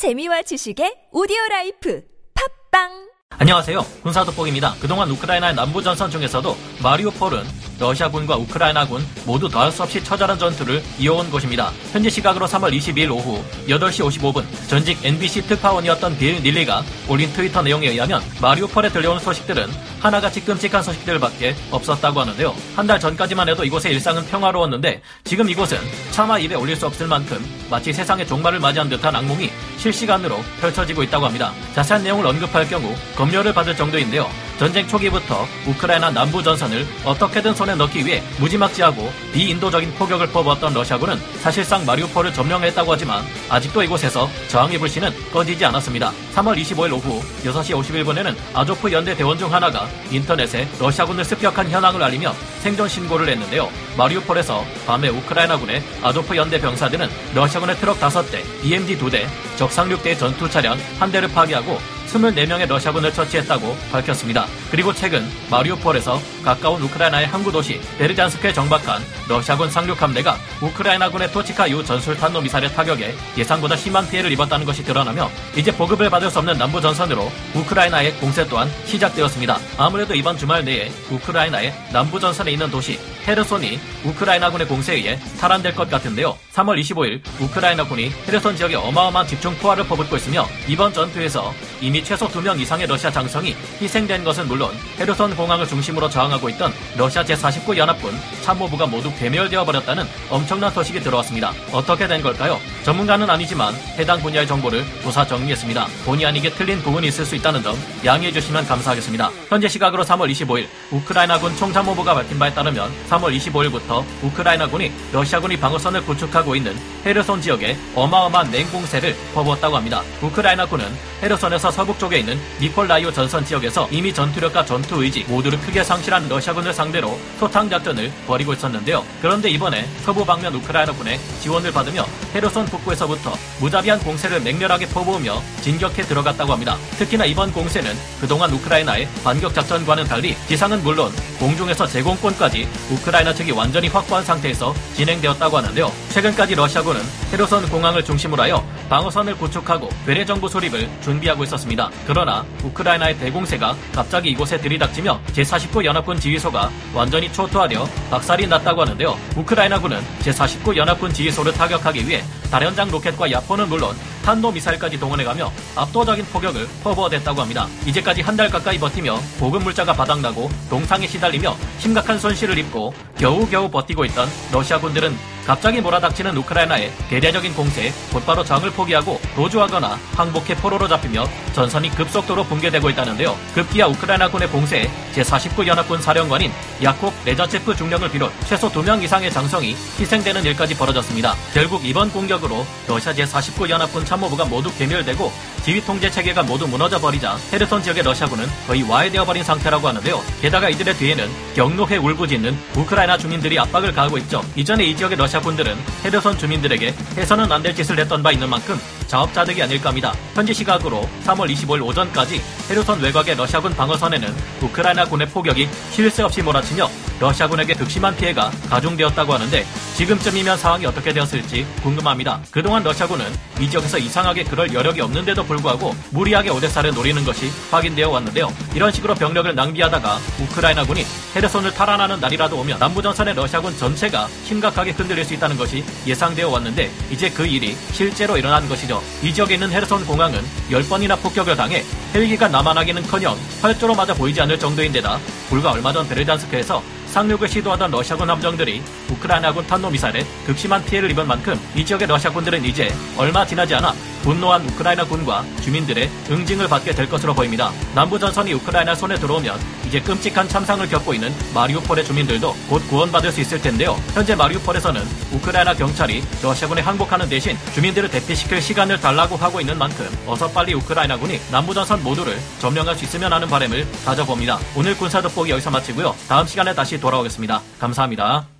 재미와 지식의 오디오 라이프. 팟빵 안녕하세요. 군사돋보기입니다. 그동안 우크라이나의 남부 전선 중에서도 마리우폴은 러시아군과 우크라이나군 모두 더할 수 없이 처절한 전투를 이어온 곳입니다. 현지 시각으로 3월 22일 오후 8시 55분 전직 NBC 특파원이었던 빌 닐리가 올린 트위터 내용에 의하면 마리우폴에 들려온 소식들은 하나같이 끔찍한 소식들밖에 없었다고 하는데요. 한 달 전까지만 해도 이곳의 일상은 평화로웠는데 지금 이곳은 차마 입에 올릴 수 없을 만큼 마치 세상의 종말을 맞이한 듯한 악몽이 실시간으로 펼쳐지고 있다고 합니다. 자세한 내용을 언급할 경우 검 열을 받을 정도인데요. 전쟁 초기부터 우크라이나 남부 전선을 어떻게든 손에 넣기 위해 무지막지하고 비인도적인 포격을 퍼부었던 러시아군은 사실상 마리우폴을 점령했다고 하지만 아직도 이곳에서 저항의 불씨는 꺼지지 않았습니다. 3월 25일 오후 6시 51분에는 아조프 연대 대원 중 하나가 인터넷에 러시아군을 습격한 현황을 알리며 생존 신고를 했는데요. 마리우폴에서 밤에 우크라이나군의 아조프 연대 병사들은 러시아군의 트럭 5대, BMD 2대, 적 상륙대 전투 차량 한 대를 파괴하고 24명의 러시아군을 처치했다고 밝혔습니다. 그리고 최근 마리우폴에서 가까운 우크라이나의 항구 도시 베르잔스크에 정박한 러시아군 상륙 함대가 우크라이나군의 토치카 유 전술 탄도 미사일의 타격에 예상보다 심한 피해를 입었다는 것이 드러나며 이제 보급을 받을 수 없는 남부 전선으로 우크라이나의 공세 또한 시작되었습니다. 아무래도 이번 주말 내에 우크라이나의 남부 전선에 있는 도시 헤르손이 우크라이나군의 공세에 의해 탈환될 것 같은데요. 3월 25일 우크라이나군이 헤르손 지역에 어마어마한 집중 포화를 퍼붓고 있으며 이번 전투에서 이미 최소 2명 이상의 러시아 장성이 희생된 것은 물론 헤르손 공항을 중심으로 저항하고 있던 러시아 제49 연합군 참모부가 모두 괴멸되어 버렸다는 엄청난 소식이 들어왔습니다. 어떻게 된 걸까요? 전문가는 아니지만 해당 분야의 정보를 조사 정리했습니다. 본의 아니게 틀린 부분이 있을 수 있다는 점 양해해 주시면 감사하겠습니다. 현재 시각으로 3월 25일 우크라이나군 총참모부가 밝힌 바에 따르면 3월 25일부터 우크라이나군이 러시아군이 방어선을 구축하고 있는 헤르손 지역에 어마어마한 냉공세를 퍼부었다고 합니다. 우크라이나군은 헤르손에서 서북 쪽에 있는 니콜라이오 전선 지역에서 이미 전투력과 전투 의지 모두를 크게 상실한 러시아군을 상대로 소탕 작전을 벌이고 있었는데요. 그런데 이번에 서부 방면 우크라이나군의 지원을 받으며 헤르손 북부에서부터 무자비한 공세를 맹렬하게 퍼부으며 진격해 들어갔다고 합니다. 특히나 이번 공세는 그동안 우크라이나의 반격 작전과는 달리 지상은 물론 공중에서 제공권까지 우크라이나 측이 완전히 확보한 상태에서 진행되었다고 하는데요. 최근까지 러시아군은 헤르손 공항을 중심으로 하여 방어선을 구축하고 괴뢰 정부 수립을 준비하고 있었습니다. 그러나 우크라이나의 대공세가 갑자기 이곳에 들이닥치며 제49 연합군 지휘소가 완전히 초토화되어 박살이 났다고 하는데요. 우크라이나군은 제49 연합군 지휘소를 타격하기 위해 다련장 로켓과 야포는 물론 탄도 미사일까지 동원해가며 압도적인 포격을 퍼부어댔다고 합니다. 이제까지 한 달 가까이 버티며 보급 물자가 바닥나고 동상에 시달리며 심각한 손실을 입고 겨우겨우 버티고 있던 러시아군들은 갑자기 몰아닥치는 우크라이나의 대대적인 공세에 곧바로 전장을 포기하고 도주하거나 항복해 포로로 잡히며 전선이 급속도로 붕괴되고 있다는데요. 급기야 우크라이나군의 공세에 제49 연합군 사령관인 야콥 레잔체프 중령을 비롯 최소 2명 이상의 장성이 희생되는 일까지 벌어졌습니다. 결국 이번 공격으로 러시아 제49 연합군 참모부가 모두 괴멸되고 지휘 통제 체계가 모두 무너져 버리자 헤르손 지역의 러시아군은 거의 와해되어 버린 상태라고 하는데요. 게다가 이들의 뒤에는 경로해 울부짖는 우크라이나 주민들이 압박을 가하고 있죠. 이전에 이 지역의 러시아군들은 헤르손 주민들에게 해서는 안 될 짓을 했던 바 있는 만큼 자업자득이 아닐까 합니다. 현지 시각으로 3월 25일 오전까지 헤르손 외곽의 러시아군 방어선에는 우크라이나 군의 포격이 쉴 새 없이 몰아치며 러시아군에게 극심한 피해가 가중되었다고 하는데 지금쯤이면 상황이 어떻게 되었을지 궁금합니다. 그동안 러시아군은 이 지역에서 이상하게 그럴 여력이 없는데도 불구하고 무리하게 오데사를 노리는 것이 확인되어 왔는데요. 이런 식으로 병력을 낭비하다가 우크라이나군이 헤르손을 탈환하는 날이라도 오면 남부전선의 러시아군 전체가 심각하게 흔들릴 수 있다는 것이 예상되어 왔는데 이제 그 일이 실제로 일어난 것이죠. 이 지역에 있는 헤르손 공항은 10번이나 폭격을 당해 헬기가 남한하기는커녕 활주로 맞아 보이지 않을 정도인데다 불과 얼마 전 베르잔스크에서 상륙을 시도하던 러시아군 함정들이 우크라이나군 탄 도미사일에 극심한 피해를 입은 만큼 이 지역의 러시아군들은 이제 얼마 지나지 않아 분노한 우크라이나 군과 주민들의 응징을 받게 될 것으로 보입니다. 남부 전선이 우크라이나 손에 들어오면 이제 끔찍한 참상을 겪고 있는 마리우폴의 주민들도 곧 구원받을 수 있을 텐데요. 현재 마리우폴에서는 우크라이나 경찰이 러시아군에 항복하는 대신 주민들을 대피시킬 시간을 달라고 하고 있는 만큼 어서 빨리 우크라이나군이 남부 전선 모두를 점령할 수 있으면 하는 바람을 가져봅니다. 오늘 군사 돋보기 여기서 마치고요. 다음 시간에 다시 돌아오겠습니다. 감사합니다.